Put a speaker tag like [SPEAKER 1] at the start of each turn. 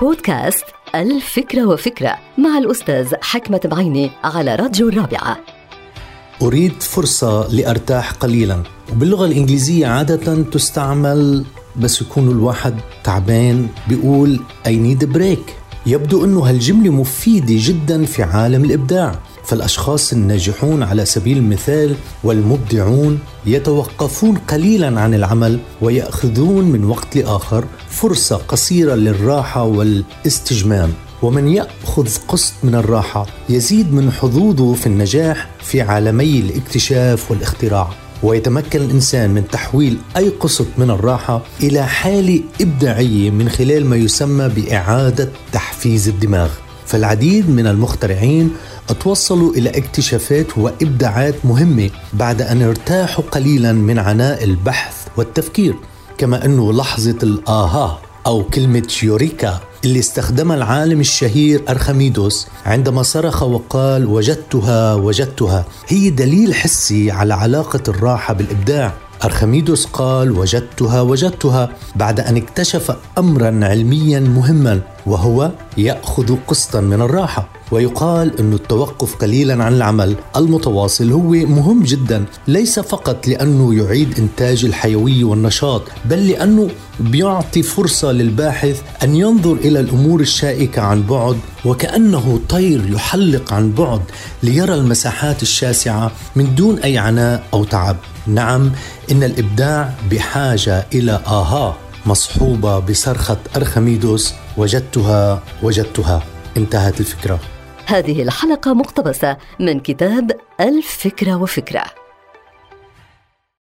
[SPEAKER 1] بودكاست الفكرة وفكرة مع الأستاذ حكمة بعيني على راديو الرابعة.
[SPEAKER 2] أريد فرصة لأرتاح قليلا وباللغة الإنجليزية عادة تستعمل بس يكون الواحد تعبان بيقول I need a break. يبدو أنه هالجملة مفيدة جدا في عالم الإبداع. فالأشخاص الناجحون على سبيل المثال والمبدعون يتوقفون قليلا عن العمل ويأخذون من وقت لآخر فرصة قصيرة للراحة والاستجمام. ومن يأخذ قسط من الراحة يزيد من حظوظه في النجاح في عالمي الاكتشاف والاختراع. ويتمكن الإنسان من تحويل أي قسط من الراحة إلى حاله ابداعيه من خلال ما يسمى بإعادة تحفيز الدماغ. فالعديد من المخترعين توصلوا إلى اكتشافات وإبداعات مهمة بعد أن ارتاحوا قليلا من عناء البحث والتفكير. كما أنه لحظة الآها أو كلمة يوريكا اللي استخدمها العالم الشهير أرخميدوس عندما صرخ وقال وجدتها وجدتها. هي دليل حسي على علاقة الراحة بالإبداع. أرخميدوس قال وجدتها وجدتها بعد أن اكتشف أمرا علميا مهما وهو يأخذ قسطا من الراحة ويقال أن التوقف قليلا عن العمل. المتواصل هو مهم جدا ليس فقط لأنه يعيد إنتاج الحيوية والنشاط بل لأنه بيعطي فرصة للباحث أن ينظر إلى الأمور الشائكة عن بعد وكأنه طير يحلق عن بعد ليرى المساحات الشاسعة من دون أي عناء أو تعب. نعم إن الإبداع بحاجة إلى آها مصحوبة بصرخة أرخميدوس وجدتها وجدتها. انتهت الفكرة.
[SPEAKER 1] هذه الحلقة مقتبسة من كتاب الفكرة وفكرة.